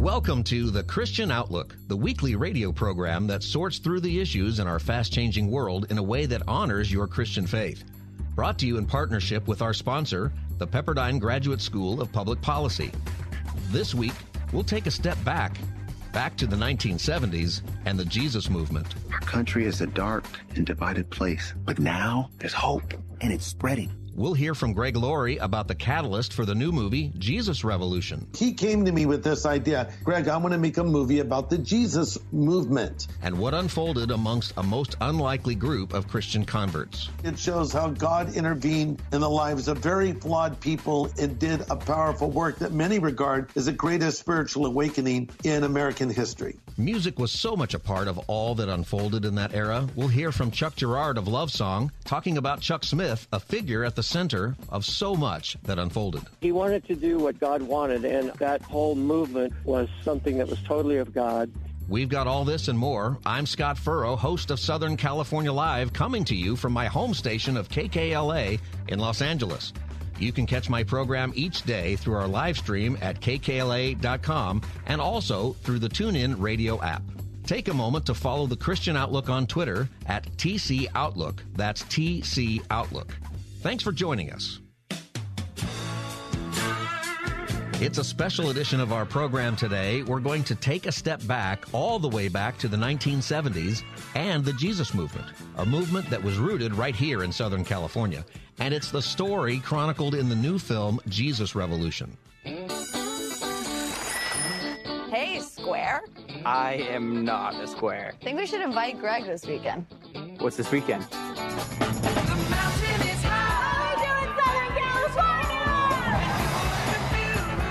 Welcome to The Christian Outlook, the weekly radio program that sorts through the issues in our fast changing world in a way that honors your Christian faith. Brought to you in partnership with our sponsor, the Pepperdine Graduate School of Public Policy. This week, we'll take a step back, back to the 1970s and the Jesus movement. Our country is a dark and divided place, but now there's hope, and it's spreading. We'll hear from Greg Laurie about the catalyst for the new movie, Jesus Revolution. He came to me with this idea Greg, I want to make a movie about the Jesus movement. And what unfolded amongst a most unlikely group of Christian converts. It shows how God intervened in the lives of very flawed people and did a powerful work that many regard as the greatest spiritual awakening in American history. Music was so much a part of all that unfolded in that era. We'll hear from Chuck Girard of Love Song talking about Chuck Smith, a figure at the center of so much that unfolded. He wanted to do what God wanted, and that whole movement was something that was totally of God. We've got all this and more. I'm Scott Furrow, host of Southern California Live, coming to you from my home station of KKLA in Los Angeles. You can catch my program each day through our live stream at kkla.com and also through the TuneIn radio app. Take a moment to follow the Christian Outlook on Twitter at TC Outlook. That's TC Outlook. Thanks for joining us. It's a special edition of our program today. We're going to take a step back, all the way back to the 1970s and the Jesus movement, a movement that was rooted right here in Southern California. And it's the story chronicled in the new film, Jesus Revolution. Hey, Square. I am not a square. I Think we should invite Greg this weekend. What's this weekend?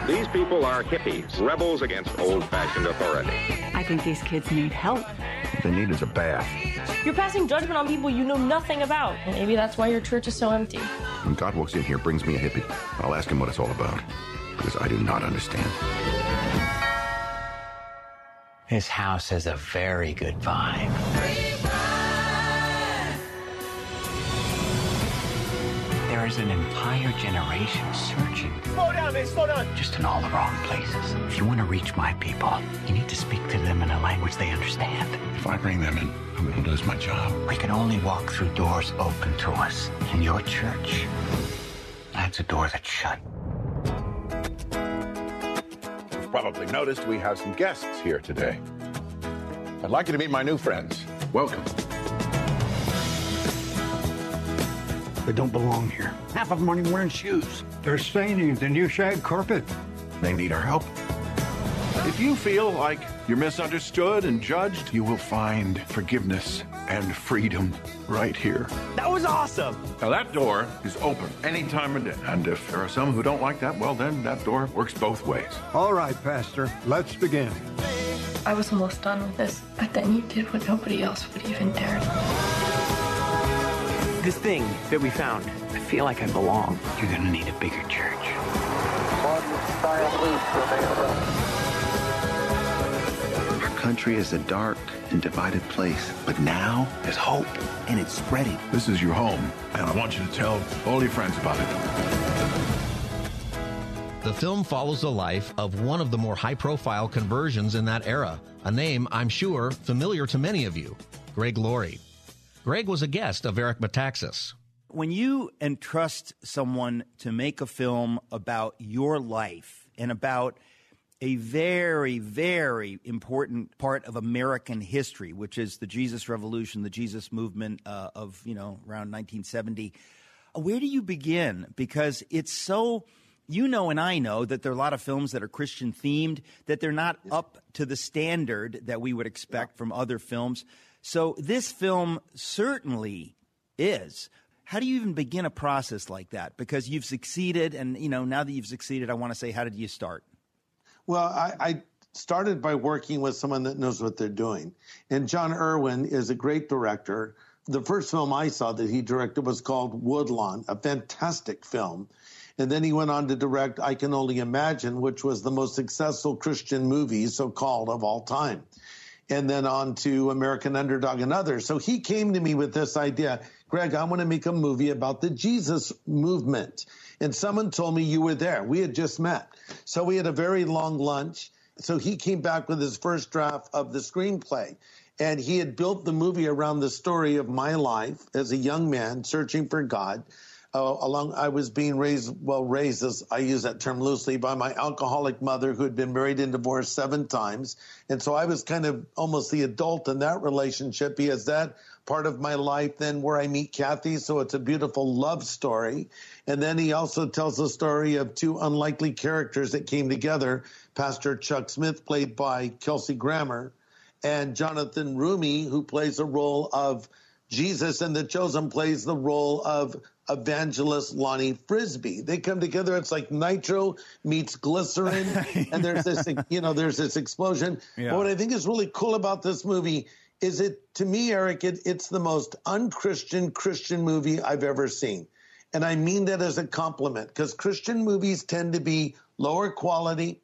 These people are hippies, rebels against old-fashioned authority. I think these kids need help. What they need is a bath. You're passing judgment on people you know nothing about. Maybe that's why your church is so empty. When God walks in here, brings me a hippie, I'll ask him what it's all about. Because I do not understand. This house has a very good vibe. There is an entire generation searching. Slow down, man, slow down. Just in all the wrong places. If you want to reach my people, you need to speak to them in a language they understand. If I bring them in, I'm going to lose my job. We can only walk through doors open to us. In your church, that's a door that's shut. You've probably noticed we have some guests here today. I'd like you to meet my new friends. Welcome. They don't belong here. Half of them aren't even wearing shoes. They're staining the new shag carpet. They need our help. If you feel like you're misunderstood and judged, you will find forgiveness and freedom right here. That was awesome. Now, that door is open any time of day. And if there are some who don't like that, well, then that door works both ways. All right, Pastor, let's begin. I was almost done with this, but then you did what nobody else would even dare. This thing that we found, I feel like I belong. You're going to need a bigger church. Our country is a dark and divided place, but now there's hope, and it's spreading. This is your home, and I want you to tell all your friends about it. The film follows the life of one of the more high profile conversions in that era, a name I'm sure familiar to many of you Greg Laurie. Greg was a guest of Eric Metaxas. When you entrust someone to make a film about your life and about a very, very important part of American history, which is the Jesus Revolution, the Jesus movement uh, of, you know, around 1970, where do you begin? Because it's so you know and I know that there are a lot of films that are Christian themed, that they're not up to the standard that we would expect from other films. So this film certainly is. How do you even begin a process like that? Because you've succeeded, and you know now that you've succeeded, I want to say, how did you start? Well, I, I started by working with someone that knows what they're doing, and Jon Erwin is a great director. The first film I saw that he directed was called Woodlawn, a fantastic film. And then he went on to direct I Can Only Imagine, which was the most successful Christian movie, so called, of all time. And then on to American Underdog and others. So he came to me with this idea Greg, I want to make a movie about the Jesus movement. And someone told me you were there. We had just met. So we had a very long lunch. so he came back with his first draft of the screenplay. And he had built the movie around the story of my life as a young man searching for God. Uh, along, I was being raised, well, raised as I use that term loosely, by my alcoholic mother who had been married and divorced seven times. And so I was kind of almost the adult in that relationship. He has that part of my life then where I meet Kathy. So it's a beautiful love story. And then he also tells the story of two unlikely characters that came together. Pastor Chuck Smith, played by Kelsey Grammer, and Jonathan Roumie, who plays a role of Jesus, and The Chosen plays the role of evangelist Lonnie Frisbee. They come together. It's like nitro meets glycerin, and there's this, you know, there's this explosion. Yeah. But what I think is really cool about this movie is it, to me, Eric, it, it's the most unchristian Christian movie I've ever seen. And I mean that as a compliment because Christian movies tend to be lower quality.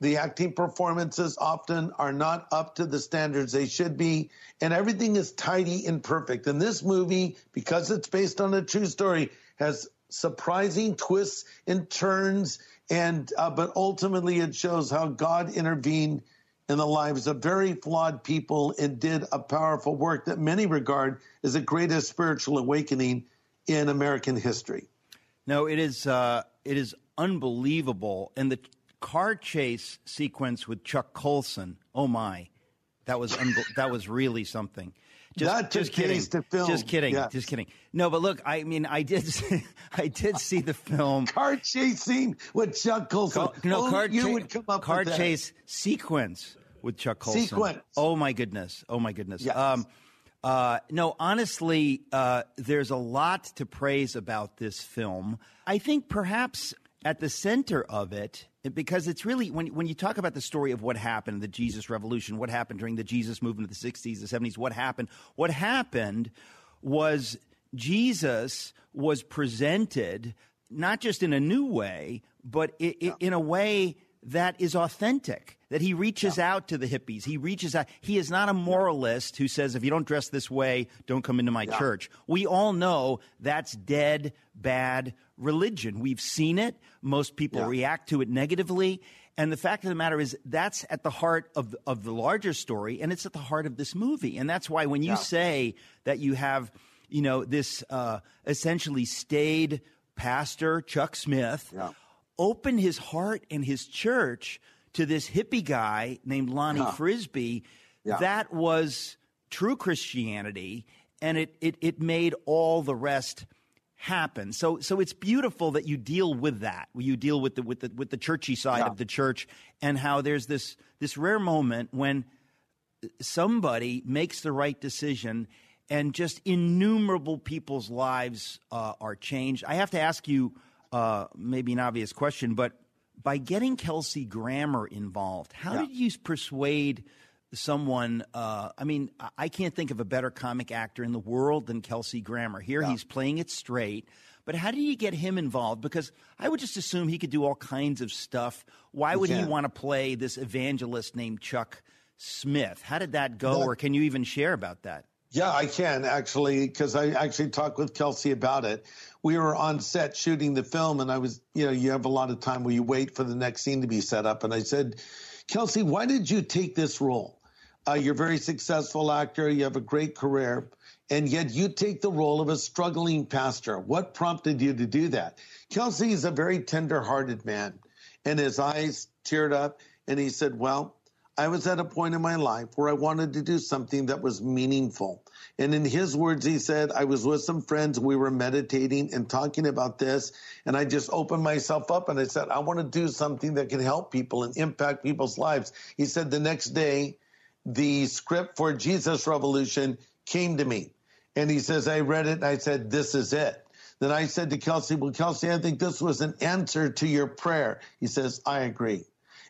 The acting performances often are not up to the standards they should be, and everything is tidy and perfect. And this movie, because it's based on a true story, has surprising twists and turns, and uh, but ultimately it shows how God intervened in the lives of very flawed people and did a powerful work that many regard as the greatest spiritual awakening in American history. No, it is uh, it is unbelievable, and the car chase sequence with Chuck Colson. Oh my, that was that was really something. Just, Not just kidding. Just kidding. Just kidding. No, but look, I mean, I did, I did see the film. Car chase scene with Chuck Colson. Car, no, oh, car, you would come up car chase sequence with Chuck Colson. Sequence. Oh my goodness. Oh my goodness. Yes. Um, uh, no, honestly, uh, there's a lot to praise about this film. I think perhaps at the center of it, because it's really when when you talk about the story of what happened, the Jesus Revolution, what happened during the Jesus movement of the '60s, the '70s, what happened? What happened was Jesus was presented not just in a new way, but in a way that is authentic that he reaches yeah. out to the hippies. He reaches out. He is not a moralist who says, if you don't dress this way, don't come into my yeah. church. We all know that's dead, bad religion. We've seen it. Most people yeah. react to it negatively. And the fact of the matter is, that's at the heart of, of the larger story, and it's at the heart of this movie. And that's why when you say that you have, you know, this uh, essentially staid pastor, Chuck Smith, open his heart and his church – to this hippie guy named Lonnie huh. Frisbee. Yeah. That was true Christianity, and it, it, it made all the rest happen. So so it's beautiful that you deal with that. You deal with the with the with the churchy side yeah. of the church and how there's this this rare moment when somebody makes the right decision and just innumerable people's lives uh, are changed. I have to ask you uh, maybe an obvious question, but by getting Kelsey Grammer involved, how yeah. did you persuade someone? Uh, I mean, I can't think of a better comic actor in the world than Kelsey Grammer. Here yeah. he's playing it straight. But how did you get him involved? Because I would just assume he could do all kinds of stuff. Why would he want to play this evangelist named Chuck Smith? How did that go, that, or can you even share about that? Yeah, I can actually, because I actually talked with Kelsey about it we were on set shooting the film, and I was, you know, you have a lot of time where you wait for the next scene to be set up. And I said, Kelsey, why did you take this role? Uh, you're a very successful actor, you have a great career, and yet you take the role of a struggling pastor. What prompted you to do that? Kelsey is a very tender hearted man, and his eyes teared up, and he said, Well, I was at a point in my life where I wanted to do something that was meaningful. And in his words, he said, I was with some friends. We were meditating and talking about this. And I just opened myself up and I said, I want to do something that can help people and impact people's lives. He said the next day, the script for Jesus Revolution came to me. And he says, I read it and I said, this is it. Then I said to Kelsey, well, Kelsey, I think this was an answer to your prayer. He says, I agree.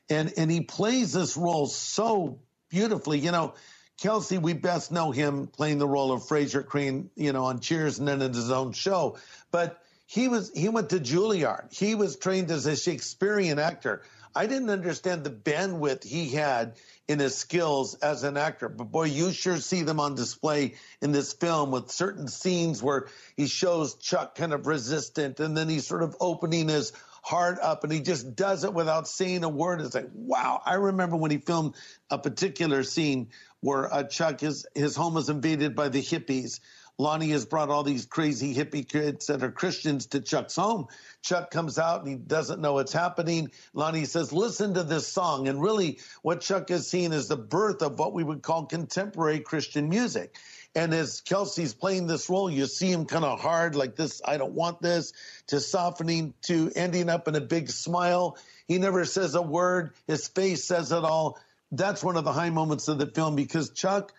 And, and he plays this role so beautifully. You know, Kelsey, we best know him playing the role of Frasier Crane, you know, on Cheers and then in his own show. But he was he went to Juilliard. He was trained as a Shakespearean actor. I didn't understand the bandwidth he had in his skills as an actor. But boy, you sure see them on display in this film with certain scenes where he shows Chuck kind of resistant and then he's sort of opening his heart up and he just does it without saying a word. It's like, wow. I remember when he filmed a particular scene where uh, Chuck, his, his home was invaded by the hippies. Lonnie has brought all these crazy hippie kids that are Christians to Chuck's home. Chuck comes out and he doesn't know what's happening. Lonnie says, listen to this song. And really what Chuck is seeing is the birth of what we would call contemporary Christian music. And as Kelsey's playing this role, you see him kind of hard, like this, I don't want this, to softening, to ending up in a big smile. He never says a word. His face says it all. That's one of the high moments of the film because Chuck,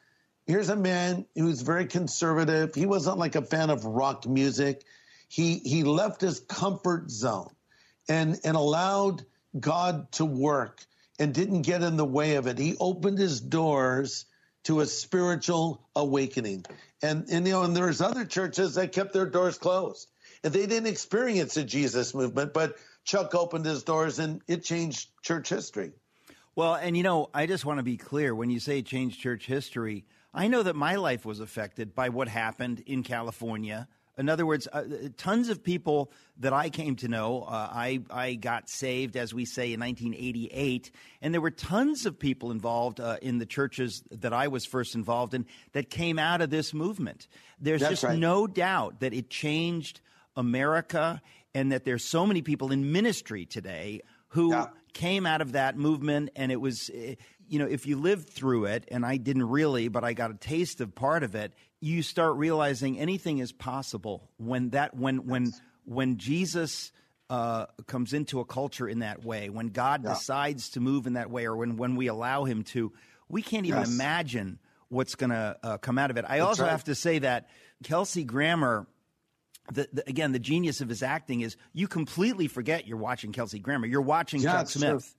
here's a man who's very conservative. He wasn't like a fan of rock music. He, he left his comfort zone and, and allowed God to work and didn't get in the way of it. He opened his doors to a spiritual awakening. And, and you know, and there's other churches that kept their doors closed. And they didn't experience a Jesus movement, but Chuck opened his doors and it changed church history. Well, and you know, I just want to be clear when you say change church history, I know that my life was affected by what happened in California in other words, uh, tons of people that I came to know, uh, I, I got saved, as we say, in 1988, and there were tons of people involved uh, in the churches that I was first involved in that came out of this movement. There's That's just right. no doubt that it changed America and that there's so many people in ministry today who Yeah. Came out of that movement and it was eh, you know if you lived through it and I didn't really but I got a taste of part of it you start realizing anything is possible when that when when when Jesus uh, comes into a culture in that way when God Yeah. decides to move in that way or when when we allow him to we can't even Yes. imagine what's going to uh, come out of it I That's also right. have to say that Kelsey Grammer the, the, again, the genius of his acting is you completely forget you're watching Kelsey Grammer. You're watching Yeah, Chuck. Smith.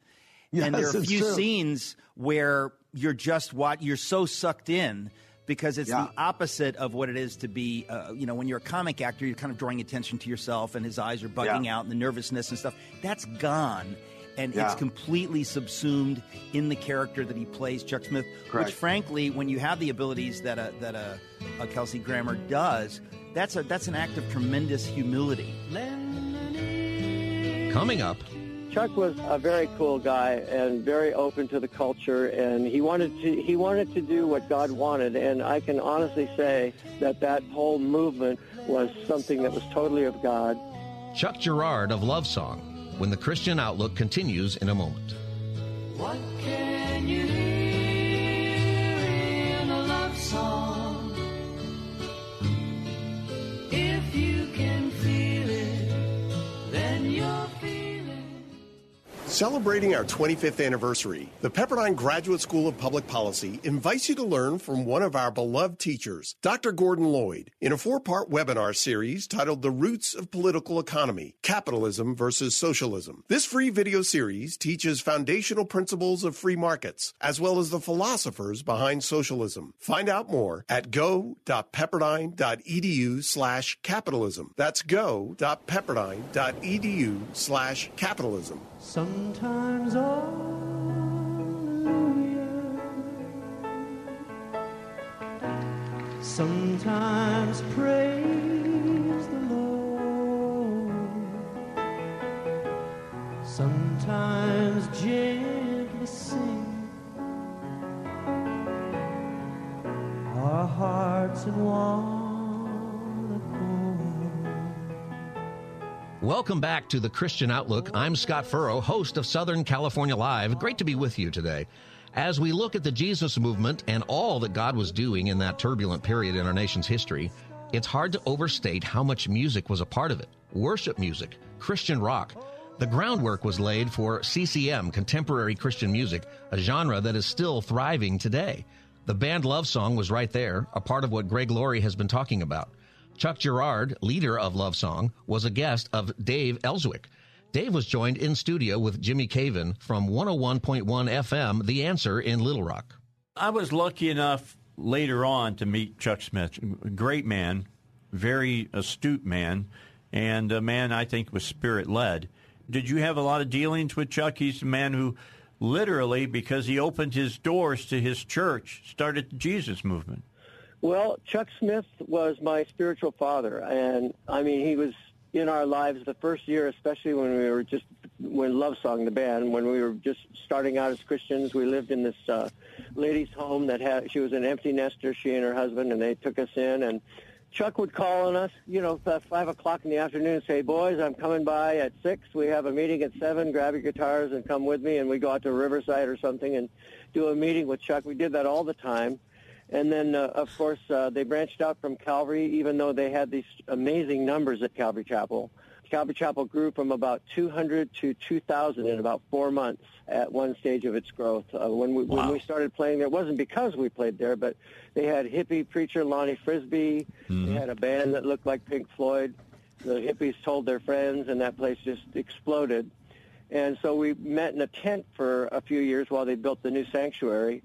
and there are a few true. scenes where you're just what you're so sucked in because it's Yeah. the opposite of what it is to be. Uh, you know, when you're a comic actor, you're kind of drawing attention to yourself, and his eyes are bugging Yeah. out, and the nervousness and stuff. That's gone. And Yeah. it's completely subsumed in the character that he plays, Chuck Smith. Correct. Which, frankly, when you have the abilities that a that a, a Kelsey Grammer does, that's a that's an act of tremendous humility. Coming up, Chuck was a very cool guy and very open to the culture, and he wanted to he wanted to do what God wanted. And I can honestly say that that whole movement was something that was totally of God. Chuck Girard of Love Song, when the Christian Outlook continues in a moment. What can you hear in a love song? Celebrating our 25th anniversary, the Pepperdine Graduate School of Public Policy invites you to learn from one of our beloved teachers, Dr. Gordon Lloyd, in a four part webinar series titled The Roots of Political Economy Capitalism versus Socialism. This free video series teaches foundational principles of free markets, as well as the philosophers behind socialism. Find out more at go.pepperdine.edu slash capitalism. That's go.pepperdine.edu slash capitalism. Sometimes hallelujah. Sometimes praise the Lord. Sometimes gently sing our hearts and one Welcome back to the Christian Outlook. I'm Scott Furrow, host of Southern California Live. Great to be with you today. As we look at the Jesus movement and all that God was doing in that turbulent period in our nation's history, it's hard to overstate how much music was a part of it. Worship music, Christian rock. The groundwork was laid for CCM, contemporary Christian music, a genre that is still thriving today. The band Love Song was right there, a part of what Greg Laurie has been talking about. Chuck Girard, leader of Love Song, was a guest of Dave Elswick. Dave was joined in studio with Jimmy Caven from 101.1 FM, The Answer in Little Rock. I was lucky enough later on to meet Chuck Smith. A great man, very astute man, and a man I think was spirit led. Did you have a lot of dealings with Chuck? He's a man who literally, because he opened his doors to his church, started the Jesus movement. Well, Chuck Smith was my spiritual father, and I mean, he was in our lives the first year, especially when we were just when Love Song, the band, when we were just starting out as Christians. We lived in this uh, lady's home that had she was an empty nester, she and her husband, and they took us in and. Chuck would call on us, you know, five o'clock in the afternoon and say, boys, I'm coming by at six. We have a meeting at seven. Grab your guitars and come with me. And we go out to Riverside or something and do a meeting with Chuck. We did that all the time. And then, uh, of course, uh, they branched out from Calvary, even though they had these amazing numbers at Calvary Chapel. Calvary Chapel grew from about 200 to 2,000 in about four months at one stage of its growth. Uh, when, we, wow. when we started playing there, it wasn't because we played there, but they had hippie preacher Lonnie Frisbee. Mm-hmm. They had a band that looked like Pink Floyd. The hippies told their friends, and that place just exploded. And so we met in a tent for a few years while they built the new sanctuary.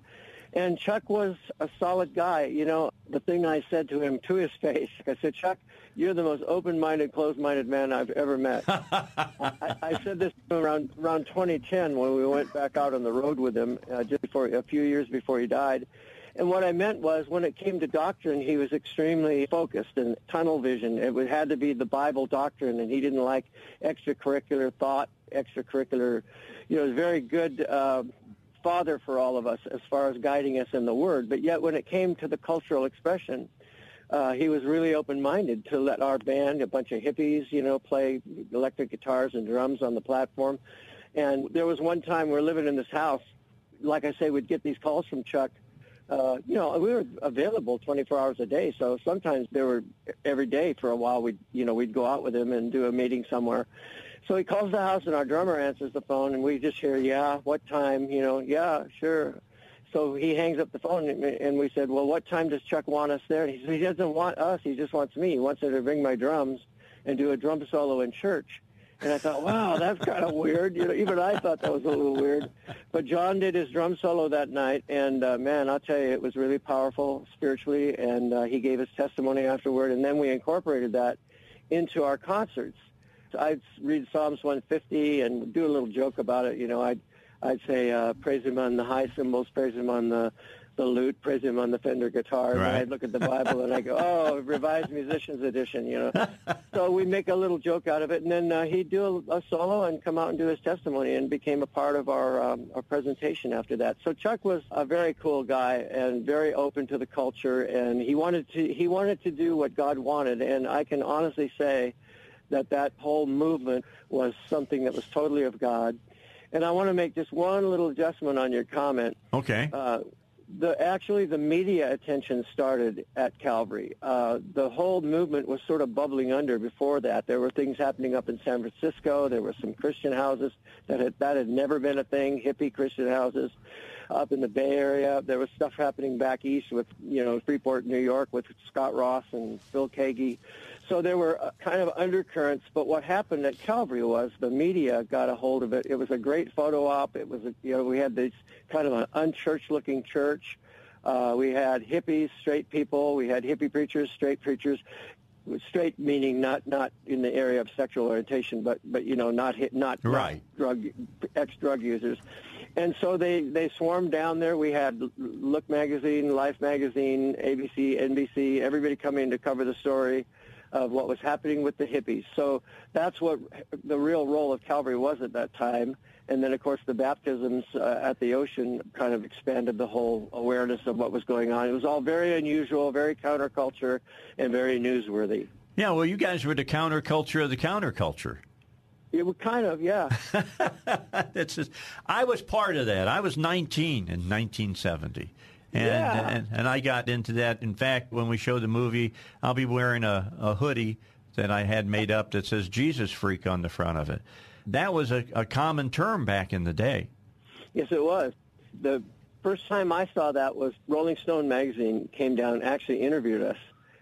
And Chuck was a solid guy. You know, the thing I said to him to his face, I said, Chuck, you're the most open-minded, closed-minded man I've ever met. I, I said this around around 2010 when we went back out on the road with him, uh, just before a few years before he died. And what I meant was when it came to doctrine, he was extremely focused and tunnel vision. It had to be the Bible doctrine, and he didn't like extracurricular thought, extracurricular, you know, it was very good uh, father for all of us as far as guiding us in the Word. But yet when it came to the cultural expression, uh, he was really open-minded to let our band, a bunch of hippies, you know, play electric guitars and drums on the platform. And there was one time we were living in this house. Like I say, we'd get these calls from Chuck. Uh, you know, we were available 24 hours a day. So sometimes they were every day for a while. We'd, you know, we'd go out with him and do a meeting somewhere. So he calls the house, and our drummer answers the phone, and we just hear, "Yeah, what time?" You know, "Yeah, sure." So he hangs up the phone, and we said, "Well, what time does Chuck want us there?" And he said, "He doesn't want us. He just wants me. He wants me to bring my drums and do a drum solo in church." And I thought, wow, that's kind of weird. You know, even I thought that was a little weird. But John did his drum solo that night, and uh, man, I'll tell you, it was really powerful spiritually. And uh, he gave his testimony afterward, and then we incorporated that into our concerts. I'd read Psalms 150 and do a little joke about it. You know, I'd I'd say uh, praise him on the high cymbals, praise him on the the lute, praise him on the Fender guitar. Right. And I'd look at the Bible and I go, oh, Revised Musicians Edition, you know. so we make a little joke out of it, and then uh, he'd do a, a solo and come out and do his testimony, and became a part of our um, our presentation after that. So Chuck was a very cool guy and very open to the culture, and he wanted to he wanted to do what God wanted, and I can honestly say that that whole movement was something that was totally of God. And I want to make just one little adjustment on your comment. Okay. Uh, the actually the media attention started at Calvary. Uh, the whole movement was sort of bubbling under before that. There were things happening up in San Francisco. There were some Christian houses that had that had never been a thing, hippie Christian houses. Up in the Bay Area, there was stuff happening back east with you know Freeport, New York, with Scott Ross and Phil Keaggy. So there were uh, kind of undercurrents, but what happened at Calvary was the media got a hold of it. It was a great photo op. It was, a, you know, we had this kind of an unchurch-looking church. Uh, we had hippies, straight people. We had hippie preachers, straight preachers. Straight meaning not not in the area of sexual orientation, but but you know not hit not, right. drug ex drug users. And so they, they swarmed down there. We had Look Magazine, Life Magazine, ABC, NBC, everybody coming to cover the story of what was happening with the hippies. So that's what the real role of Calvary was at that time. And then, of course, the baptisms uh, at the ocean kind of expanded the whole awareness of what was going on. It was all very unusual, very counterculture, and very newsworthy. Yeah, well, you guys were the counterculture of the counterculture. It was kind of, yeah. it's just, I was part of that. I was 19 in 1970. And, yeah. and and I got into that. In fact, when we show the movie, I'll be wearing a, a hoodie that I had made up that says Jesus Freak on the front of it. That was a, a common term back in the day. Yes, it was. The first time I saw that was Rolling Stone magazine came down and actually interviewed us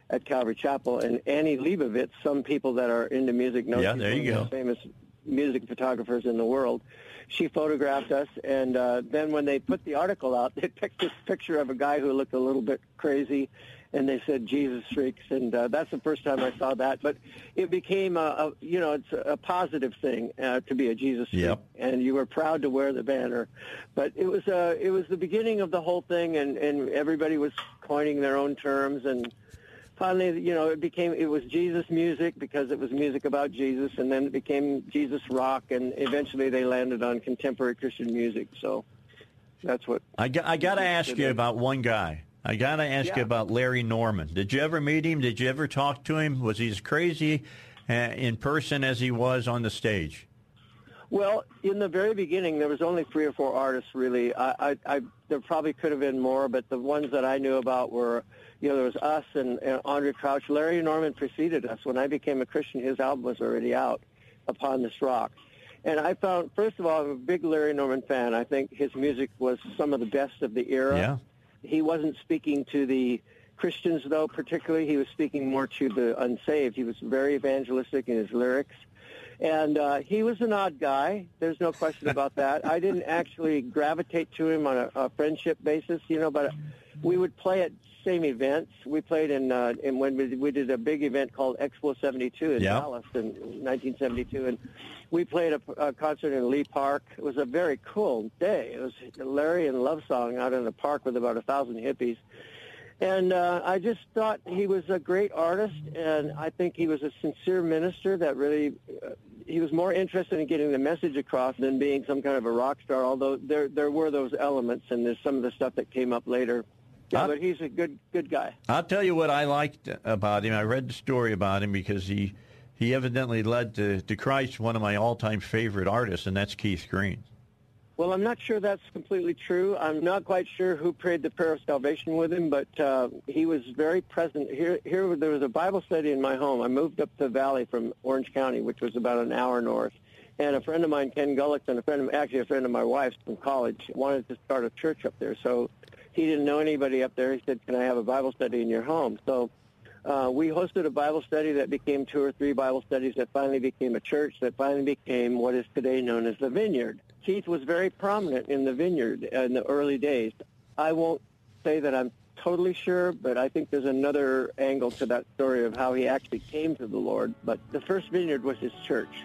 at Calvary Chapel, and Annie Leibovitz, some people that are into music know yeah, she's one of the famous music photographers in the world. She photographed us, and uh, then when they put the article out, they picked this picture of a guy who looked a little bit crazy, and they said Jesus freaks, and uh, that's the first time I saw that. But it became a, a you know, it's a positive thing uh, to be a Jesus freak, Yep. and you were proud to wear the banner. But it was uh, it was the beginning of the whole thing, and and everybody was coining their own terms and finally, you know, it became it was Jesus music because it was music about Jesus, and then it became Jesus rock, and eventually they landed on contemporary Christian music. So that's what I got. I got to ask you about one guy. I got to ask Yeah. you about Larry Norman. Did you ever meet him? Did you ever talk to him? Was he as crazy uh, in person as he was on the stage? Well, in the very beginning, there was only three or four artists really. I, I, I there probably could have been more, but the ones that I knew about were, you know, there was us and, and Andraé Crouch. Larry Norman preceded us. When I became a Christian, his album was already out, Upon This Rock. And I found, first of all, I'm a big Larry Norman fan. I think his music was some of the best of the era. Yeah. He wasn't speaking to the Christians, though, particularly. He was speaking more to the unsaved. He was very evangelistic in his lyrics. And uh, he was an odd guy. There's no question about that. I didn't actually gravitate to him on a, a friendship basis, you know, but we would play at same events. We played in, uh, in when we, we did a big event called Expo 72 in Yeah. Dallas in 1972, and we played a, a concert in Lee Park. It was a very cool day. It was Larry and Love Song out in the park with about a thousand hippies. And uh, I just thought he was a great artist, and I think he was a sincere minister that really, uh, he was more interested in getting the message across than being some kind of a rock star, although there, there were those elements, and there's some of the stuff that came up later. Yeah, but he's a good, good guy. I'll tell you what I liked about him. I read the story about him because he he evidently led to, to Christ one of my all time favorite artists, and that's Keith Green. Well, I'm not sure that's completely true. I'm not quite sure who prayed the prayer of salvation with him, but uh, he was very present. Here, here there was a Bible study in my home. I moved up the valley from Orange County, which was about an hour north. And a friend of mine, Kenn Gulliksen, a friend of, actually a friend of my wife's from college, wanted to start a church up there. So he didn't know anybody up there. He said, "Can I have a Bible study in your home?" So uh, we hosted a Bible study that became two or three Bible studies that finally became a church that finally became what is today known as the Vineyard. Keith was very prominent in the Vineyard in the early days. I won't say that I'm totally sure, but I think there's another angle to that story of how he actually came to the Lord. But the first Vineyard was his church.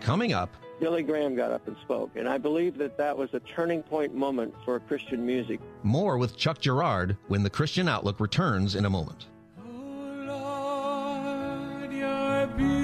Coming up, Billy Graham got up and spoke, and I believe that that was a turning point moment for Christian music. more with Chuck Girard when the Christian Outlook returns in a moment. Oh, Lord,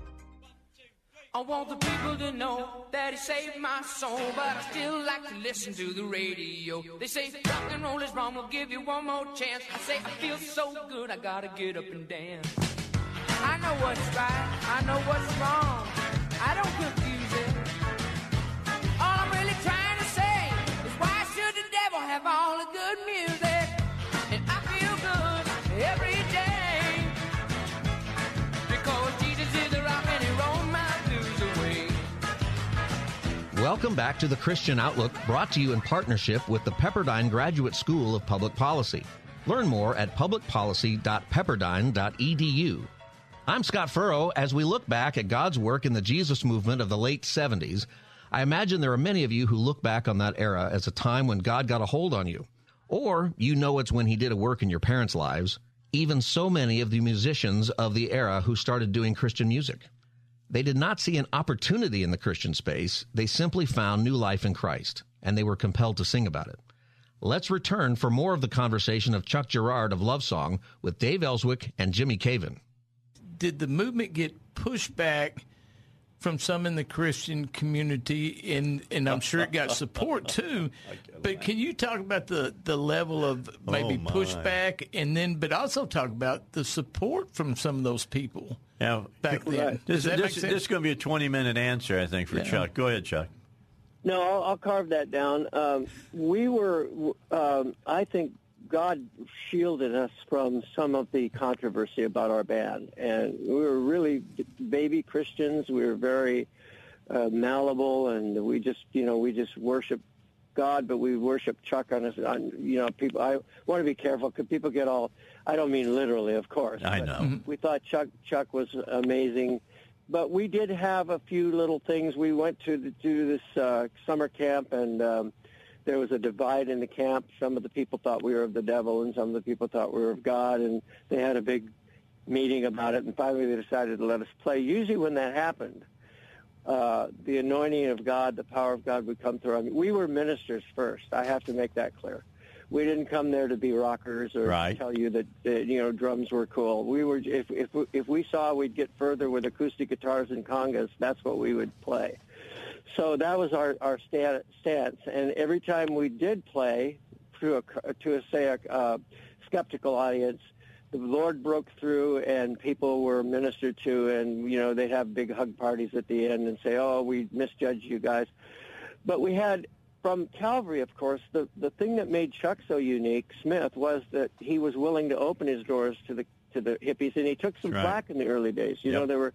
I want the people to know that he saved my soul, but I still like to listen to the radio. They say rock and roll is wrong, we'll give you one more chance. I say I feel so good, I gotta get up and dance. I know what's right, I know what's wrong. I don't confuse it. All I'm really trying to say is why should the devil have all Welcome back to the Christian Outlook, brought to you in partnership with the Pepperdine Graduate School of Public Policy. Learn more at publicpolicy.pepperdine.edu. I'm Scott Furrow. As we look back at God's work in the Jesus movement of the late 70s, I imagine there are many of you who look back on that era as a time when God got a hold on you. Or you know it's when he did a work in your parents' lives, even so many of the musicians of the era who started doing Christian music. They did not see an opportunity in the Christian space. They simply found new life in Christ, and they were compelled to sing about it. Let's return for more of the conversation of Chuck Girard of Love Song with Dave Elswick and Jimmy Caven. Did the movement get pushed back from some in the Christian community, and and I'm sure it got support too. But can you talk about the the level of maybe Oh, pushback, and then but also talk about the support from some of those people Now, back then? This, Does that this, make sense? this is going to be a 20 minute answer, I think, for Yeah. Chuck. Go ahead, Chuck. No, I'll, I'll carve that down. Um, we were, um, I think, God shielded us from some of the controversy about our band, and we were really baby Christians. We were very uh, malleable, and we just, you know, we just worship God, but we worship Chuck on us. On, you know, people. I want to be careful because people get all. I don't mean literally, of course. I know. We thought Chuck Chuck was amazing, but we did have a few little things. We went to the, to this uh, summer camp, and um, there was a divide in the camp. Some of the people thought we were of the devil, and some of the people thought we were of God, and they had a big meeting about it. And finally, they decided to let us play. Usually, when that happened, uh, the anointing of God, the power of God would come through. I mean, we were ministers first. I have to make that clear. We didn't come there to be rockers or Right. tell you that uh, you know drums were cool. We were if if if we saw we'd get further with acoustic guitars and congas, that's what we would play. So that was our our sta- stance. And every time we did play to a to a say a uh, skeptical audience, the Lord broke through and people were ministered to, and you know they'd have big hug parties at the end and say, "Oh, we misjudged you guys." But we had from Calvary, of course, the the thing that made Chuck so unique, Smith, was that he was willing to open his doors to the to the hippies, and he took some right. flack in the early days. You know, Yep. they were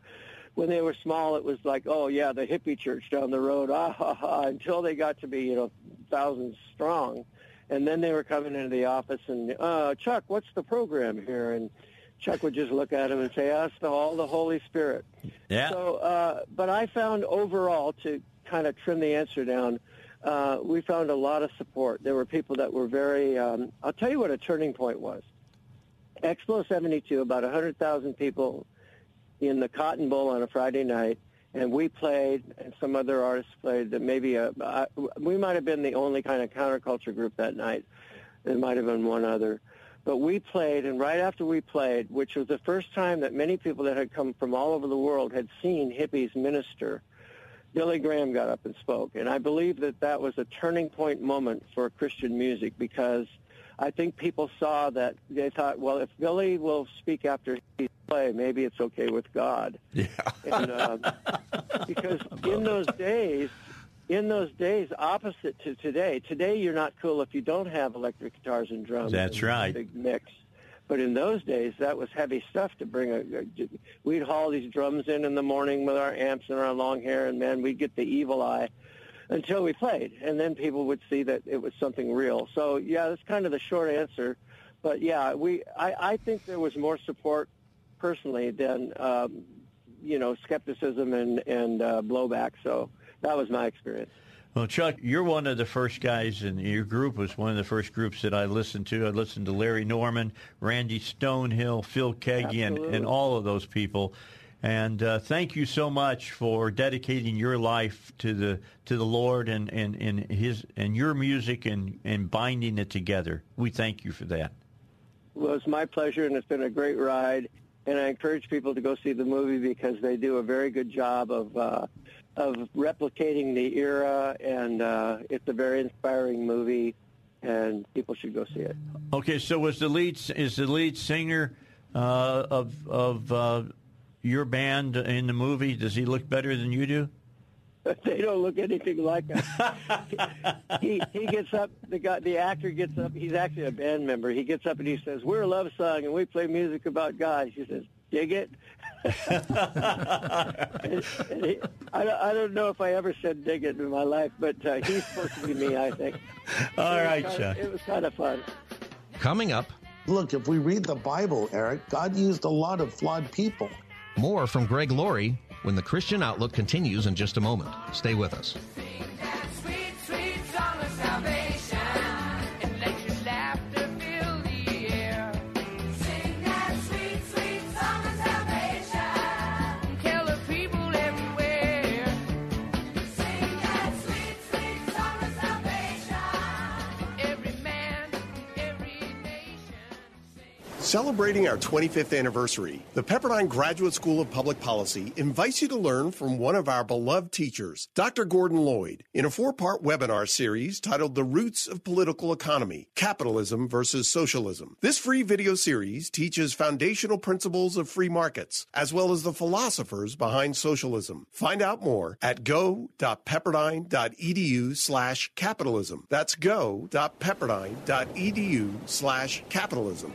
when they were small, it was like, oh yeah, the hippie church down the road, ah ha ha, until they got to be you know thousands strong, and then they were coming into the office and uh, Chuck, what's the program here? And Chuck would just look at him and say, "Ask the all the Holy Spirit." Yeah. So, uh, but I found overall to kind of trim the answer down, uh, we found a lot of support. There were people that were very. Um, I'll tell you what a turning point was. Expo 72, about 100,000 people in the Cotton Bowl on a Friday night, and we played, and some other artists played. That maybe a, I, we might have been the only kind of counterculture group that night. There might have been one other. But we played, and right after we played, which was the first time that many people that had come from all over the world had seen hippies minister, Billy Graham got up and spoke. And I believe that that was a turning point moment for Christian music because I think people saw that they thought, well, if Billy will speak after he play, maybe it's okay with God. Yeah. And, um, because in those days, in those days, opposite to today, today you're not cool if you don't have electric guitars and drums. That's and right. Big mix. But in those days, that was heavy stuff to bring. A, a- we'd haul these drums in in the morning with our amps and our long hair, and man, we'd get the evil eye until we played, and then people would see that it was something real. So yeah, that's kind of the short answer. But yeah, we I, I think there was more support personally than um, you know skepticism and and uh, blowback. So that was my experience. Well, Chuck, you're one of the first guys, and your group was one of the first groups that I listened to. I listened to Larry Norman, Randy Stonehill, Phil Keaggy, and, and all of those people. And uh, thank you so much for dedicating your life to the to the Lord and, and, and his and your music and, and binding it together. We thank you for that. Well, it's my pleasure, and it's been a great ride. And I encourage people to go see the movie because they do a very good job of uh, of replicating the era, and uh, it's a very inspiring movie, and people should go see it. Okay, so was the lead is the lead singer uh, of of uh, your band in the movie? Does he look better than you do? they don't look anything like us. he he gets up. The guy, the actor gets up. He's actually a band member. He gets up and he says, "We're a love song, and we play music about God." She says, "Dig it." and, and he, I, don't- I don't know if I ever said "dig it" in my life, but uh, he's supposed to be me. I think. All It was right, kinda- Chuck. It was kind of fun. Coming up, Look, if we read the Bible, Eric, God used a lot of flawed people. More from Greg Laurie when the Christian Outlook continues in just a moment. Stay with us. Celebrating our 25th anniversary, the Pepperdine Graduate School of Public Policy invites you to learn from one of our beloved teachers, Dr. Gordon Lloyd, in a four part webinar series titled The Roots of Political Economy Capitalism versus Socialism. This free video series teaches foundational principles of free markets, as well as the philosophers behind socialism. Find out more at go.pepperdine.edu slash capitalism. That's go.pepperdine.edu slash capitalism.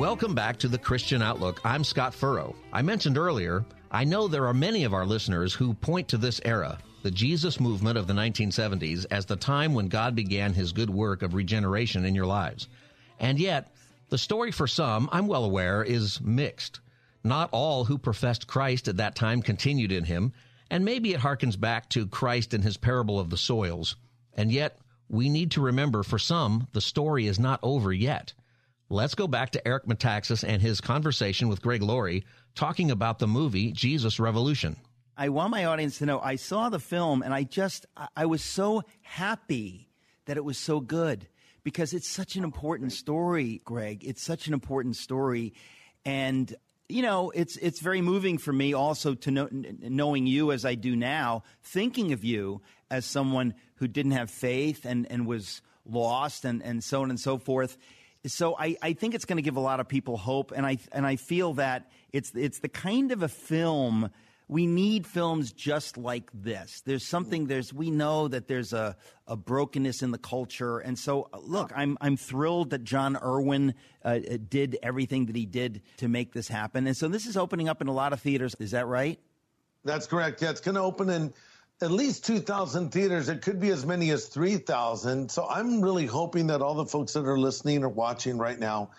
Welcome back to the Christian Outlook. I'm Scott Furrow. I mentioned earlier, I know there are many of our listeners who point to this era, the Jesus movement of the 1970s, as the time when God began his good work of regeneration in your lives. And yet, the story for some, I'm well aware, is mixed. Not all who professed Christ at that time continued in him, and maybe it harkens back to Christ and his parable of the soils. And yet, we need to remember for some, the story is not over yet. Let's go back to Eric Metaxas and his conversation with Greg Laurie talking about the movie Jesus Revolution. I want my audience to know I saw the film and I just, I was so happy that it was so good because it's such an important story, Greg. It's such an important story. And, you know, it's, it's very moving for me also to know, knowing you as I do now, thinking of you as someone who didn't have faith and, and was lost and, and so on and so forth. So I, I think it's going to give a lot of people hope. And I, and I feel that it's, it's the kind of a film we need films just like this. There's something there's we know that there's a, a brokenness in the culture, and so uh, look, I'm I'm thrilled that Jon Erwin uh, did everything that he did to make this happen, and so this is opening up in a lot of theaters. Is that right? That's correct. Yeah, it's going to open in at least 2,000 theaters. It could be as many as 3,000. So I'm really hoping that all the folks that are listening or watching right now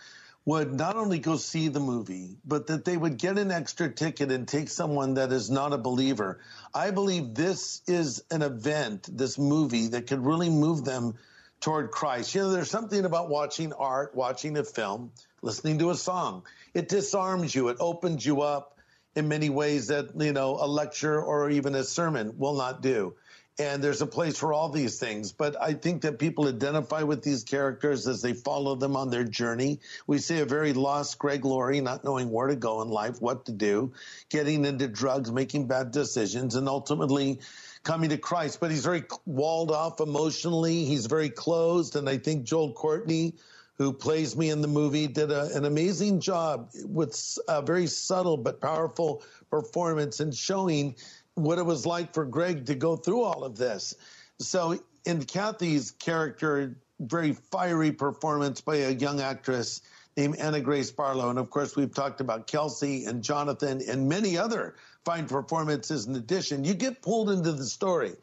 would not only go see the movie, but that they would get an extra ticket and take someone that is not a believer. I believe this is an event, this movie, that could really move them toward Christ. You know, there's something about watching art, watching a film, listening to a song. It disarms you, it opens you up in many ways that, you know, a lecture or even a sermon will not do and there's a place for all these things. But I think that people identify with these characters as they follow them on their journey. We see a very lost Greg Laurie, not knowing where to go in life, what to do, getting into drugs, making bad decisions, and ultimately coming to Christ. But he's very walled off emotionally. He's very closed. And I think Joel Courtney, who plays me in the movie, did a, an amazing job with a very subtle but powerful performance in showing what it was like for Greg to go through all of this. So, in Kathy's character, very fiery performance by a young actress named Anna Grace Barlow. And of course, we've talked about Kelsey and Jonathan and many other fine performances in addition. You get pulled into the story.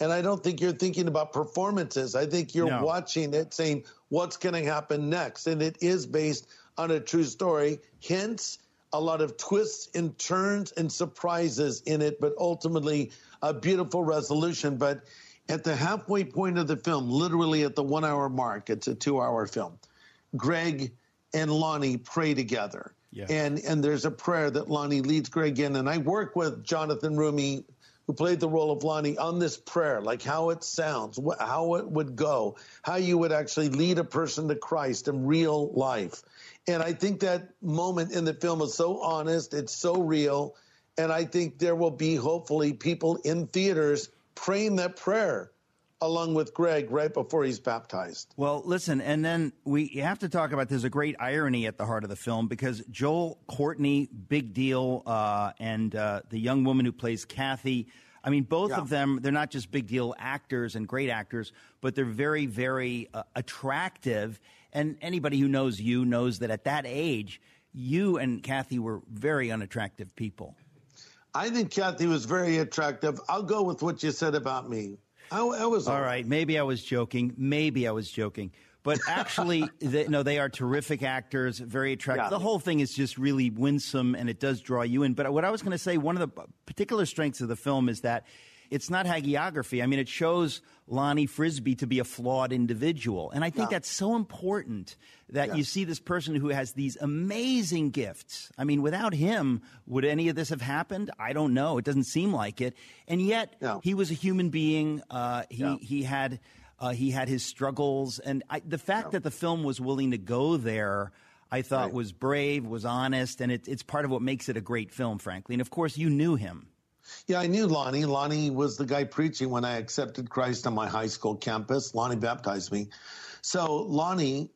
And I don't think you're thinking about performances. I think you're no. watching it saying, what's going to happen next? And it is based on a true story. Hence, a lot of twists and turns and surprises in it, but ultimately a beautiful resolution. But at the halfway point of the film, literally at the one hour mark, it's a two hour film, Greg and Lonnie pray together. Yeah. And and there's a prayer that Lonnie leads Greg in. And I work with Jonathan Roumie, who played the role of Lonnie, on this prayer, like how it sounds, wh- how it would go, how you would actually lead a person to Christ in real life. And I think that moment in the film is so honest, it's so real. And I think there will be hopefully people in theaters praying that prayer along with Greg right before he's baptized. Well, listen, and then we have to talk about there's a great irony at the heart of the film because Joel Courtney, big deal, uh, and uh, the young woman who plays Kathy. I mean, both yeah. of them, they're not just big deal actors and great actors, but they're very, very uh, attractive. And anybody who knows you knows that at that age, you and Kathy were very unattractive people. I think Kathy was very attractive. I'll go with what you said about me. I, I was all right. Maybe I was joking. Maybe I was joking. But actually, they, no, they are terrific actors, very attractive. Yeah. The whole thing is just really winsome, and it does draw you in. But what I was going to say, one of the particular strengths of the film is that it's not hagiography. I mean, it shows Lonnie Frisbee to be a flawed individual. And I think yeah. that's so important that yeah. you see this person who has these amazing gifts. I mean, without him, would any of this have happened? I don't know. It doesn't seem like it. And yet, no. he was a human being. Uh, he, yeah. he had. Uh, he had his struggles, and I, the fact that the film was willing to go there, I thought right. was brave, was honest, and it, it's part of what makes it a great film, frankly. And of course, you knew him. Yeah, I knew Lonnie. Lonnie was the guy preaching when I accepted Christ on my high school campus. Lonnie baptized me. So Lonnie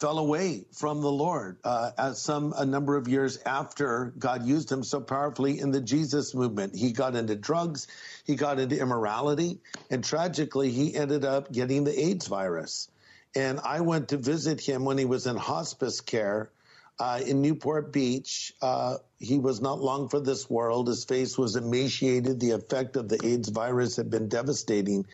fell away from the Lord uh, as some a number of years after God used him so powerfully in the Jesus movement. He got into drugs, he got into immorality, and tragically, he ended up getting the AIDS virus. And I went to visit him when he was in hospice care uh, in Newport Beach. Uh, he was not long for this world. His face was emaciated. The effect of the AIDS virus had been devastating.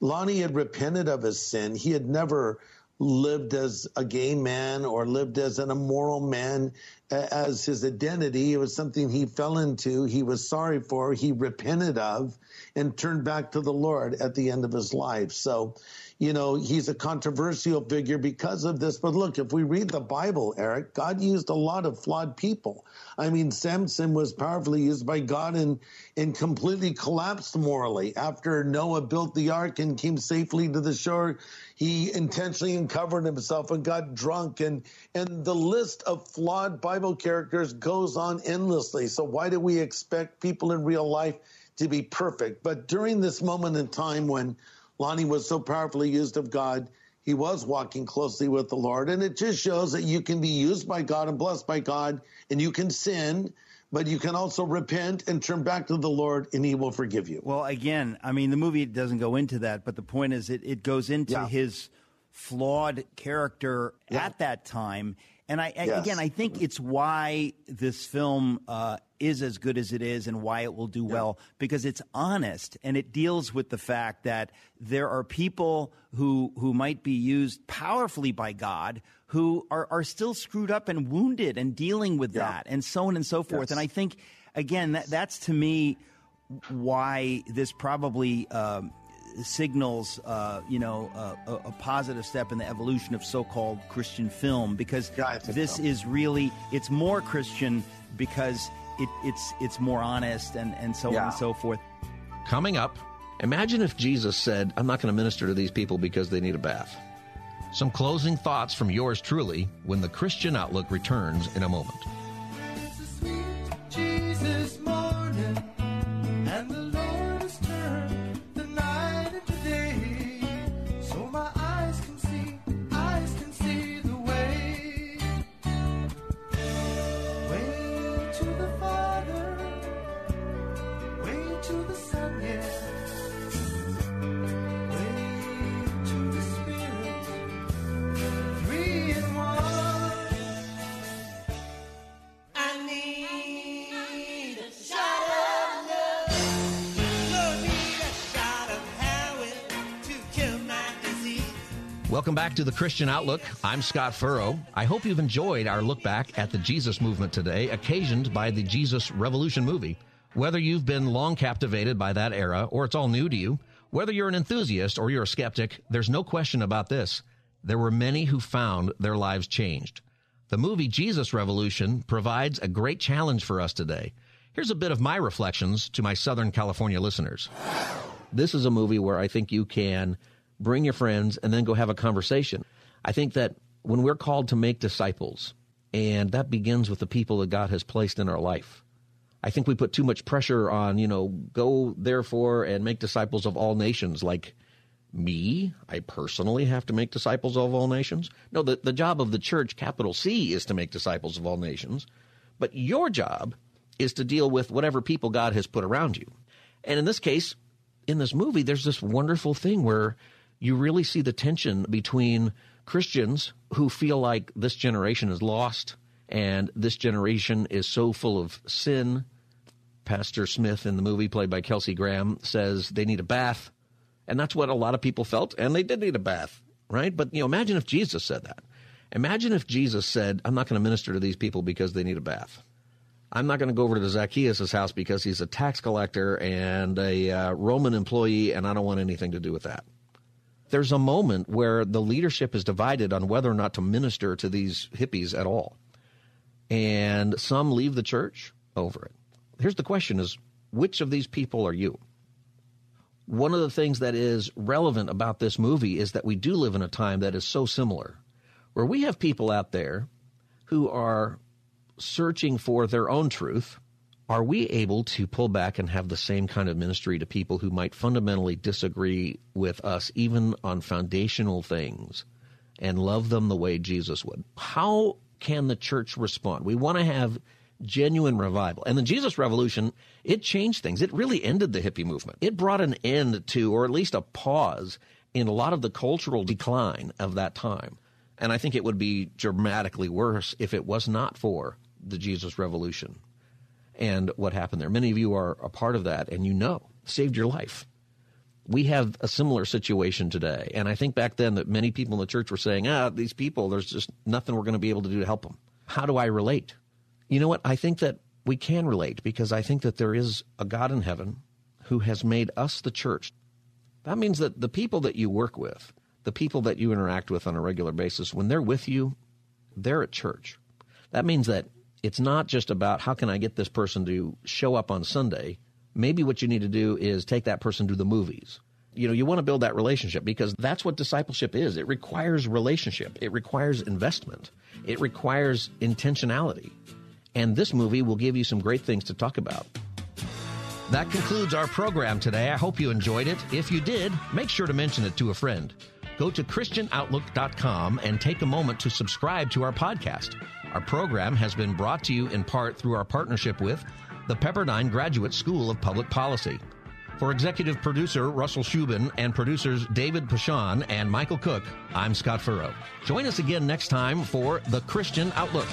Lonnie had repented of his sin. He had never lived as a gay man or lived as an immoral man as his identity. It was something he fell into, he was sorry for, he repented of, and turned back to the Lord at the end of his life. So you know, he's a controversial figure because of this. But look, if we read the Bible, Eric, God used a lot of flawed people. I mean, Samson was powerfully used by God and, and completely collapsed morally. After Noah built the ark and came safely to the shore, he intentionally uncovered himself and got drunk. And, and the list of flawed Bible characters goes on endlessly. So why do we expect people in real life to be perfect? But during this moment in time when Lonnie was so powerfully used of God. He was walking closely with the Lord. And it just shows that you can be used by God and blessed by God, and you can sin, but you can also repent and turn back to the Lord, and He will forgive you. Well, again, I mean, the movie doesn't go into that, but the point is it, it goes into yeah. his flawed character yeah. at that time. And I, yes. again, I think it's why this film uh, is as good as it is and why it will do yeah. well because it's honest and it deals with the fact that there are people who who might be used powerfully by God who are, are still screwed up and wounded and dealing with yeah. that and so on and so forth. Yes. And I think again that that's to me why this probably um, signals, uh, you know, uh, a, a, positive step in the evolution of so-called Christian film because yeah, this so. is really it's more Christian because it, it's it's more honest and and so yeah. on and so forth. Coming up, imagine if Jesus said, "I'm not going to minister to these people because they need a bath." Some closing thoughts from yours truly when the Christian Outlook returns in a moment. Welcome back to the Christian Outlook. I'm Scott Furrow. I hope you've enjoyed our look back at the Jesus movement today, occasioned by the Jesus Revolution movie. Whether you've been long captivated by that era or it's all new to you, whether you're an enthusiast or you're a skeptic, there's no question about this. There were many who found their lives changed. The movie Jesus Revolution provides a great challenge for us today. Here's a bit of my reflections to my Southern California listeners. This is a movie where I think you can bring your friends, and then go have a conversation. I think that when we're called to make disciples, and that begins with the people that God has placed in our life. I think we put too much pressure on, you know, go therefore and make disciples of all nations. Like me, I personally have to make disciples of all nations. No, the, the job of the church, capital C, is to make disciples of all nations. But your job is to deal with whatever people God has put around you. And in this case, in this movie, there's this wonderful thing where you really see the tension between Christians who feel like this generation is lost and this generation is so full of sin. Pastor Smith in the movie, played by Kelsey Grammer, says they need a bath. And that's what a lot of people felt, and they did need a bath. right? But you know, imagine if Jesus said that. Imagine if Jesus said, "I'm not going to minister to these people because they need a bath." I'm not going to go over to Zacchaeus' house because he's a tax collector and a uh, Roman employee, and I don't want anything to do with that. There's a moment where the leadership is divided on whether or not to minister to these hippies at all. And some leave the church over it. Here's the question is, which of these people are you? One of the things that is relevant about this movie is that we do live in a time that is so similar, where we have people out there who are searching for their own truth, are we able to pull back and have the same kind of ministry to people who might fundamentally disagree with us, even on foundational things, and love them the way Jesus would? How can the church respond? We want to have genuine revival. And the Jesus Revolution, it changed things. It really ended the hippie movement. It brought an end to, or at least a pause in a lot of the cultural decline of that time. And I think it would be dramatically worse if it was not for the Jesus Revolution and what happened there. Many of you are a part of that, and you know, saved your life. We have a similar situation today. And I think back then that many people in the church were saying, ah, these people, there's just nothing we're going to be able to do to help them. How do I relate? You know what? I think that we can relate because I think that there is a God in heaven who has made us the church. That means that the people that you work with, the people that you interact with on a regular basis, when they're with you, they're at church. That means that it's not just about how can I get this person to show up on Sunday. Maybe what you need to do is take that person to the movies. You know, you want to build that relationship because that's what discipleship is. It requires relationship. It requires investment. It requires intentionality. And this movie will give you some great things to talk about. That concludes our program today. I hope you enjoyed it. If you did, make sure to mention it to a friend. Go to ChristianOutlook.com and take a moment to subscribe to our podcast. Our program has been brought to you in part through our partnership with the Pepperdine Graduate School of Public Policy. For executive producer Russell Shubin and producers David Pashan and Michael Cook, I'm Scott Furrow. Join us again next time for The Christian Outlook.